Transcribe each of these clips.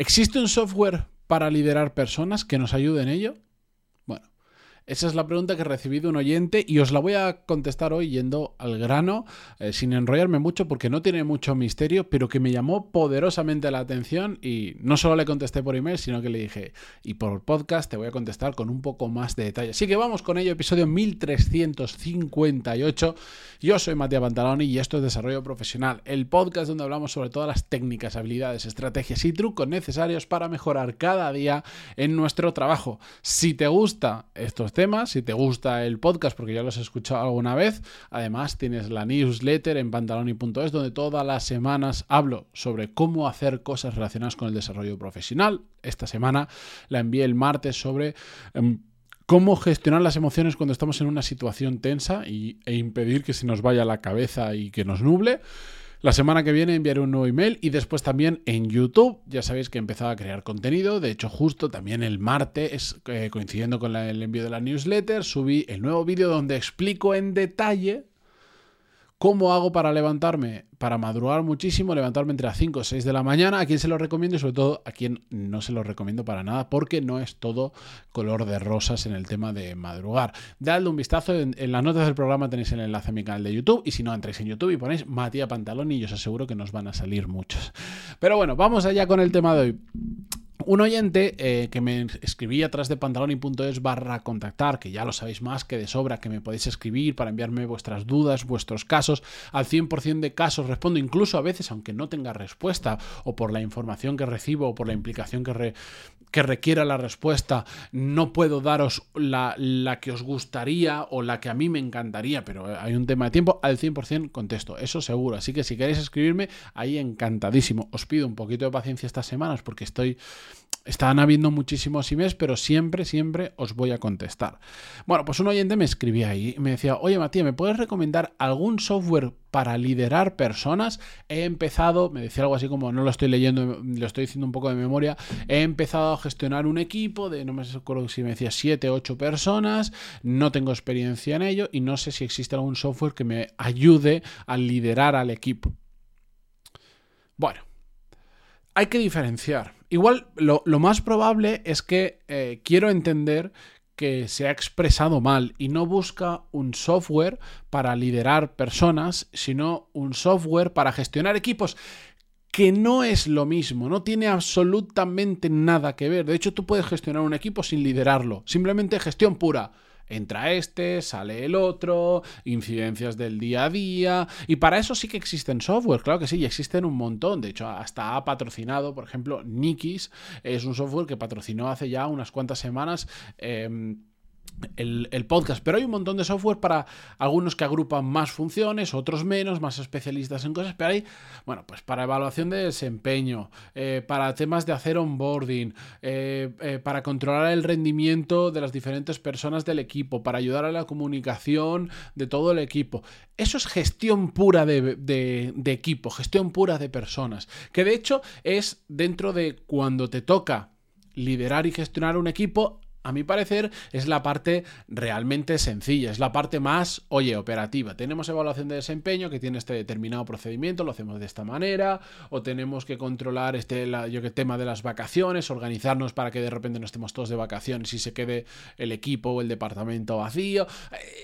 ¿Existe un software para liderar personas que nos ayude en ello? Esa es la pregunta que he recibido un oyente y os la voy a contestar hoy yendo al grano, eh, sin enrollarme mucho porque no tiene mucho misterio, pero que me llamó poderosamente la atención y no solo le contesté por email, sino que le dije, y por podcast te voy a contestar con un poco más de detalle. Así que vamos con ello, episodio 1358. Yo soy Matías Pantaloni y esto es Desarrollo Profesional, el podcast donde hablamos sobre todas las técnicas, habilidades, estrategias y trucos necesarios para mejorar cada día en nuestro trabajo. Si te gusta estos Si te gusta el podcast, porque ya los he escuchado alguna vez, además tienes la newsletter en pantaloni.es, donde todas las semanas hablo sobre cómo hacer cosas relacionadas con el desarrollo profesional. Esta semana la envié el martes sobre... Em, cómo gestionar las emociones cuando estamos en una situación tensa y, e impedir que se nos vaya la cabeza y que nos nuble. La semana que viene enviaré un nuevo email y después también en YouTube. Ya sabéis que he empezado a crear contenido. De hecho, justo también el martes, eh, coincidiendo con el envío de la newsletter, subí el nuevo vídeo donde explico en detalle ¿Cómo hago para levantarme? Para madrugar muchísimo, levantarme entre las 5 o 6 de la mañana. ¿A quién se lo recomiendo? Y sobre todo a quién no se lo recomiendo para nada, porque no es todo color de rosas en el tema de madrugar. Dadle un vistazo. En, las notas del programa tenéis el enlace a mi canal de YouTube. Y si no, entráis en YouTube y ponéis Matías Pantalón y os aseguro que nos van a salir muchos. Pero bueno, vamos allá con el tema de hoy. Un oyente eh, que me escribía atrás de pantaloni.es barra contactar, que ya lo sabéis más que de sobra, que me podéis escribir para enviarme vuestras dudas, vuestros casos. Al 100% de casos respondo, incluso a veces, aunque no tenga respuesta, o por la información que recibo, o por la implicación que, que requiera la respuesta, no puedo daros la, la, que os gustaría o la que a mí me encantaría, pero hay un tema de tiempo, al 100% contesto, eso seguro. Así que si queréis escribirme, ahí encantadísimo. Os pido un poquito de paciencia estas semanas porque estoy están habiendo muchísimos emails, pero siempre, siempre os voy a contestar. Bueno, pues un oyente me escribía ahí y me decía, oye Matías, ¿me puedes recomendar algún software para liderar personas? He empezado, me decía algo así como, no lo estoy leyendo, lo estoy diciendo un poco de memoria, he empezado a gestionar un equipo de, no me acuerdo si me decía, 7, 8 personas, no tengo experiencia en ello y no sé si existe algún software que me ayude a liderar al equipo. Bueno, hay que diferenciar. Igual lo, más probable es que eh, quiero entender que se ha expresado mal y no busca un software para liderar personas, sino un software para gestionar equipos que no es lo mismo, no tiene absolutamente nada que ver. De hecho, tú puedes gestionar un equipo sin liderarlo, simplemente gestión pura entra este, sale el otro, incidencias del día a día. Y para eso sí que existen software, claro que sí, y existen un montón. De hecho, hasta ha patrocinado, por ejemplo, Nikis, es un software que patrocinó hace ya unas cuantas semanas. Em, el, podcast, pero hay un montón de software para algunos que agrupan más funciones, otros menos, más especialistas en cosas, pero hay, bueno, pues para evaluación de desempeño, eh, para temas de hacer onboarding, eh, eh, para controlar el rendimiento de las diferentes personas del equipo, para ayudar a la comunicación de todo el equipo. Eso es gestión pura de, de equipo, gestión pura de personas, que de hecho es dentro de cuando te toca liderar y gestionar un equipo, a mi parecer, es la parte realmente sencilla, es la parte más, oye, operativa. Tenemos evaluación de desempeño que tiene este determinado procedimiento, lo hacemos de esta manera, o tenemos que controlar este yo tema de las vacaciones, organizarnos para que de repente no estemos todos de vacaciones y se quede el equipo o el departamento vacío.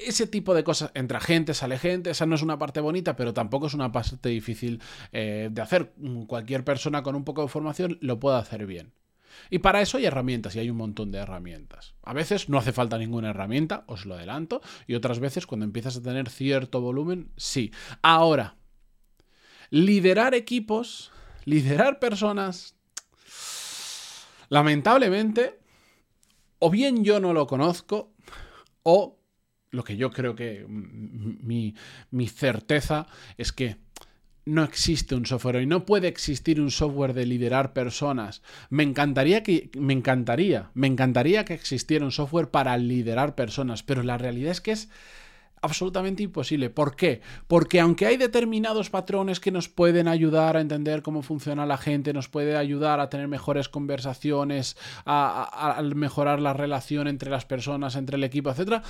Ese tipo de cosas, entra gente, sale gente, esa no es una parte bonita, pero tampoco es una parte difícil eh, de hacer. Cualquier persona con un poco de formación lo puede hacer bien. Y para eso hay herramientas y hay un montón de herramientas. A veces no hace falta ninguna herramienta, os lo adelanto, y otras veces cuando empiezas a tener cierto volumen, sí. Ahora, liderar equipos, liderar personas, lamentablemente, o bien yo no lo conozco, o lo que yo creo que mi, mi certeza es que no existe un software y no puede existir un software de liderar personas. Me encantaría que me encantaría, me encantaría que existiera un software para liderar personas, pero la realidad es que es absolutamente imposible. ¿Por qué? Porque aunque hay determinados patrones que nos pueden ayudar a entender cómo funciona la gente, nos puede ayudar a tener mejores conversaciones, a, a mejorar la relación entre las personas, entre el equipo, etc.,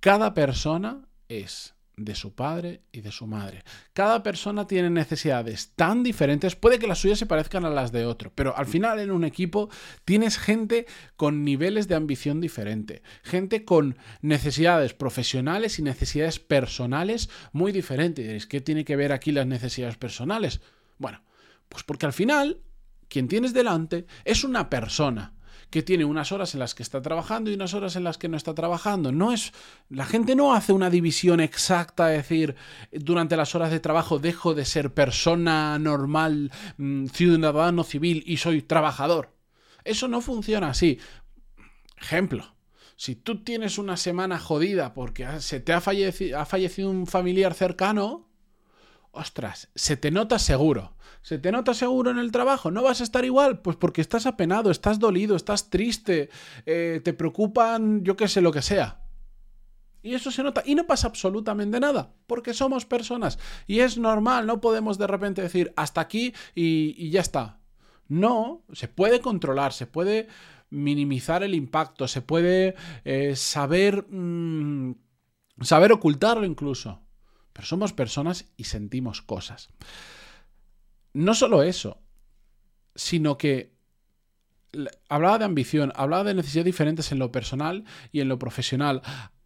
cada persona es de su padre y de su madre. Cada persona tiene necesidades tan diferentes, puede que las suyas se parezcan a las de otro, pero al final en un equipo tienes gente con niveles de ambición diferente, gente con necesidades profesionales y necesidades personales muy diferentes. ¿Qué tiene que ver aquí las necesidades personales? Bueno, pues porque al final quien tienes delante es una persona que tiene unas horas en las que está trabajando y unas horas en las que no está trabajando. No es la gente no hace una división exacta, es decir, durante las horas de trabajo dejo de ser persona normal, mm, ciudadano civil y soy trabajador. Eso no funciona así. Ejemplo, si tú tienes una semana jodida porque se te ha fallecido, ha fallecido un familiar cercano, ostras, se te nota seguro. ¿Se te nota seguro en el trabajo? ¿No vas a estar igual? Pues porque estás apenado, estás dolido, estás triste, eh, te preocupan, yo qué sé, lo que sea. Y eso se nota. Y no pasa absolutamente nada, porque somos personas. Y es normal, no podemos de repente decir hasta aquí y, ya está. No, se puede controlar, se puede minimizar el impacto, se puede eh, saber, mm, saber ocultarlo incluso. Pero somos personas y sentimos cosas. No solo eso, sino que hablaba de ambición, hablaba de necesidades diferentes en lo personal y en lo profesional.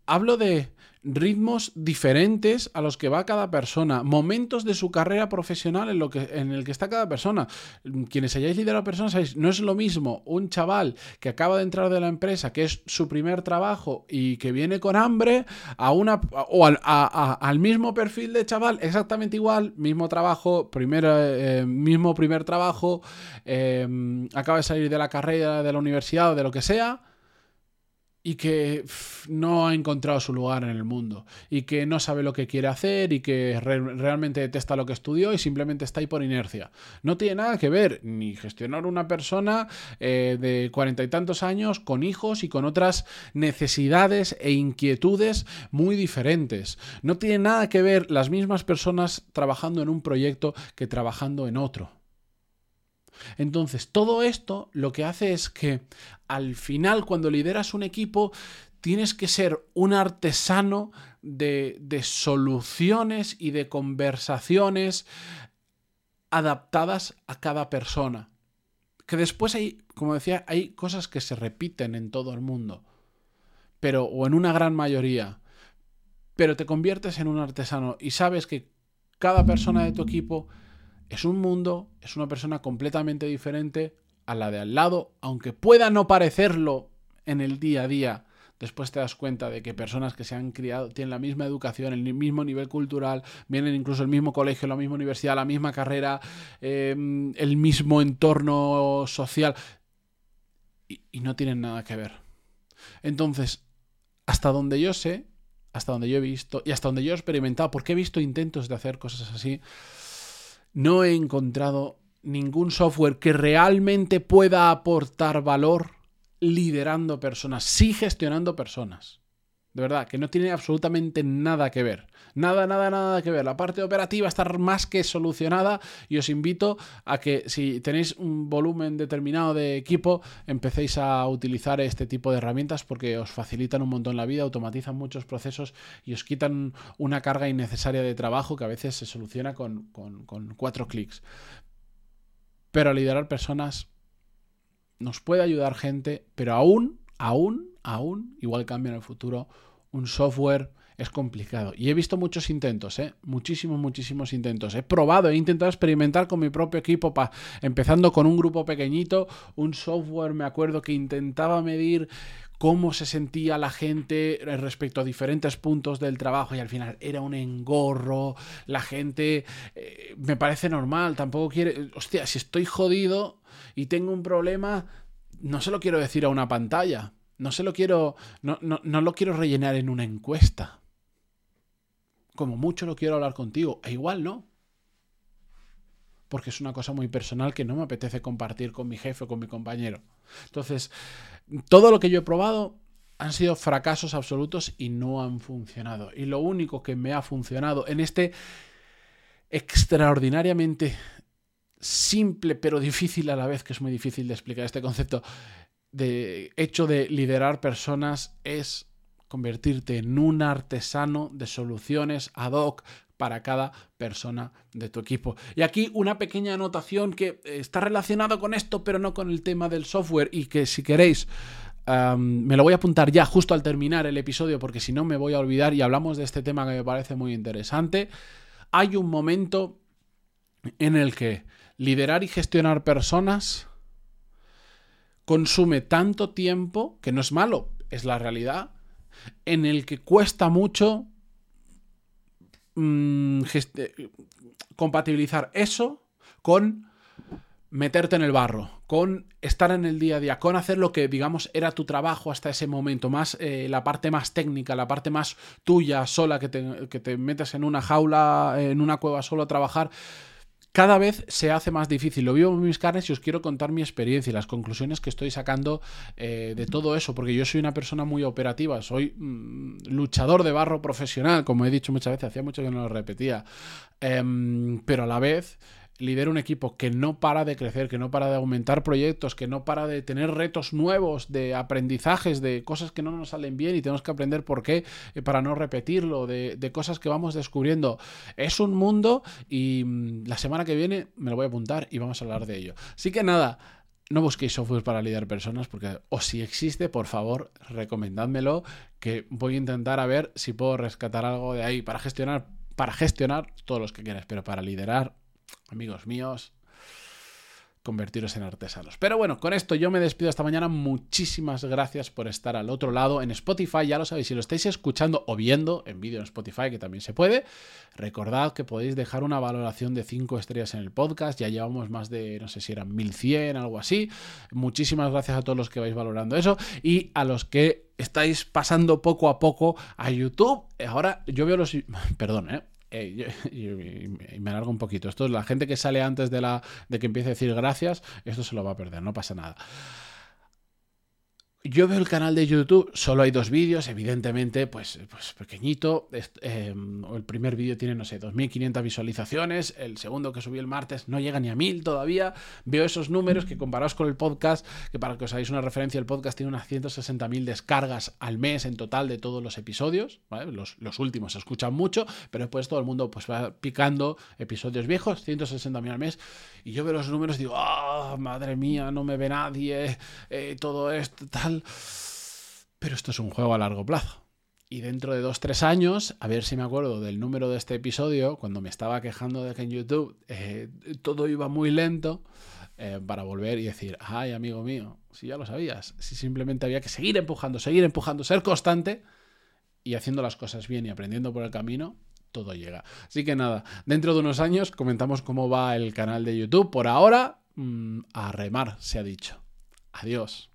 Hablo de ritmos diferentes a los que va cada persona, momentos de su carrera profesional en, lo que, en el que está cada persona. Quienes hayáis liderado personas, sabéis, no es lo mismo un chaval que acaba de entrar de la empresa, que es su primer trabajo y que viene con hambre, a una o al, al mismo perfil de chaval, exactamente igual, mismo trabajo, primer, eh, mismo primer trabajo, eh, acaba de salir de la carrera, de la universidad o de lo que sea y que no ha encontrado su lugar en el mundo y que no sabe lo que quiere hacer y que realmente detesta lo que estudió y simplemente está ahí por inercia. No tiene nada que ver ni gestionar una persona eh, de cuarenta y tantos años con hijos y con otras necesidades e inquietudes muy diferentes. No tiene nada que ver las mismas personas trabajando en un proyecto que trabajando en otro. Entonces, todo esto lo que hace es que al final, cuando lideras un equipo, tienes que ser un artesano de, soluciones y de conversaciones adaptadas a cada persona. Que después hay, como decía, hay cosas que se repiten en todo el mundo, pero, o en una gran mayoría, pero te conviertes en un artesano y sabes que cada persona de tu equipo es un mundo, es una persona completamente diferente a la de al lado, aunque pueda no parecerlo en el día a día. Después te das cuenta de que personas que se han criado tienen la misma educación, el mismo nivel cultural, vienen incluso el mismo colegio, la misma universidad, la misma carrera, em, el mismo entorno social y, y no tienen nada que ver. Entonces, hasta donde yo sé, hasta donde yo he visto y hasta donde yo he experimentado, porque he visto intentos de hacer cosas así, no he encontrado ningún software que realmente pueda aportar valor liderando personas, sí gestionando personas. De verdad, que no tiene absolutamente nada que ver. Nada, nada, nada que ver. La parte operativa está más que solucionada y os invito a que si tenéis un volumen determinado de equipo, empecéis a utilizar este tipo de herramientas porque os facilitan un montón la vida, automatizan muchos procesos y os quitan una carga innecesaria de trabajo que a veces se soluciona con, con cuatro clics. Pero liderar personas nos puede ayudar gente, pero aún, aún, aún, igual cambia en el futuro, un software es complicado. Y he visto muchos intentos, ¿eh? muchísimos, muchísimos intentos. He probado, he intentado experimentar con mi propio equipo, empezando con un grupo pequeñito, un software, me acuerdo que intentaba medir cómo se sentía la gente respecto a diferentes puntos del trabajo y al final era un engorro, la gente eh, me parece normal, tampoco quiere, hostia, si estoy jodido y tengo un problema, no se lo quiero decir a una pantalla, no se lo quiero, no, no, lo quiero rellenar en una encuesta. Como mucho lo quiero hablar contigo, e igual no. Porque es una cosa muy personal que no me apetece compartir con mi jefe o con mi compañero. Entonces, todo lo que yo he probado han sido fracasos absolutos y no han funcionado. Y lo único que me ha funcionado en este extraordinariamente simple pero difícil a la vez, que es muy difícil de explicar este concepto, de hecho de liderar personas es convertirte en un artesano de soluciones ad hoc para cada persona de tu equipo. Y aquí una pequeña anotación que está relacionada con esto, pero no con el tema del software y que si queréis... me lo voy a apuntar ya justo al terminar el episodio porque si no me voy a olvidar y hablamos de este tema que me parece muy interesante. Hay un momento en el que liderar y gestionar personas consume tanto tiempo, que no es malo, es la realidad, en el que cuesta mucho Mm, compatibilizar eso con meterte en el barro, con estar en el día a día, con hacer lo que, digamos, era tu trabajo hasta ese momento, más eh, la parte más técnica, la parte más tuya, sola, que te, que te metes en una jaula, en una cueva solo a trabajar cada vez se hace más difícil. Lo vivo en mis carnes y os quiero contar mi experiencia y las conclusiones que estoy sacando eh, de todo eso, porque yo soy una persona muy operativa, soy mm, luchador de barro profesional, como he dicho muchas veces, hacía mucho que no lo repetía, em, pero a la vez lidera un equipo que no para de crecer, que no para de aumentar proyectos, que no para de tener retos nuevos, de aprendizajes, de cosas que no nos salen bien y tenemos que aprender por qué eh, para no repetirlo, de, cosas que vamos descubriendo. Es un mundo y mm, la semana que viene me lo voy a apuntar y vamos a hablar de ello. Así que nada. No busquéis software para liderar personas porque o si existe, por favor, recomendádmelo que voy a intentar a ver si puedo rescatar algo de ahí para gestionar para gestionar todos los que quieras, pero para liderar amigos míos, convertiros en artesanos. Pero bueno, con esto yo me despido esta mañana. Muchísimas gracias por estar al otro lado en Spotify. Ya lo sabéis, si lo estáis escuchando o viendo en vídeo en Spotify, que también se puede, recordad que podéis dejar una valoración de 5 estrellas en el podcast. Ya llevamos más de, no sé si eran 1100, algo así. Muchísimas gracias a todos los que vais valorando eso y a los que estáis pasando poco a poco a YouTube. Ahora yo veo los... Perdón, ¿eh? Eh, y, me alargo un poquito. Esto es la gente que sale antes de, la, de que empiece a decir gracias, esto se lo va a perder, no pasa nada. Yo veo el canal de YouTube, solo hay dos vídeos, evidentemente, pues, pues pequeñito. Em, el primer vídeo tiene, no sé, 2.500 visualizaciones, el segundo que subí el martes no llega ni a 1.000 todavía. Veo esos números que comparados con el podcast, que para que os hagáis una referencia, el podcast tiene unas 160.000 descargas al mes en total de todos los episodios. Los, los, últimos se escuchan mucho, pero después todo el mundo pues va picando episodios viejos, 160.000 al mes. Y yo veo los números y digo, ah, madre mía, no me ve nadie, eh, todo esto, tal pero esto es un juego a largo plazo. Y dentro de dos, tres años, a ver si me acuerdo del número de este episodio, cuando me estaba quejando de que en YouTube eh, todo iba muy lento, eh, para volver y decir, ay amigo mío, si ya lo sabías, si simplemente había que seguir empujando, seguir empujando, ser constante y haciendo las cosas bien y aprendiendo por el camino, todo llega. Así que nada, dentro de unos años comentamos cómo va el canal de YouTube. Por ahora, mm, a remar, se ha dicho. Adiós.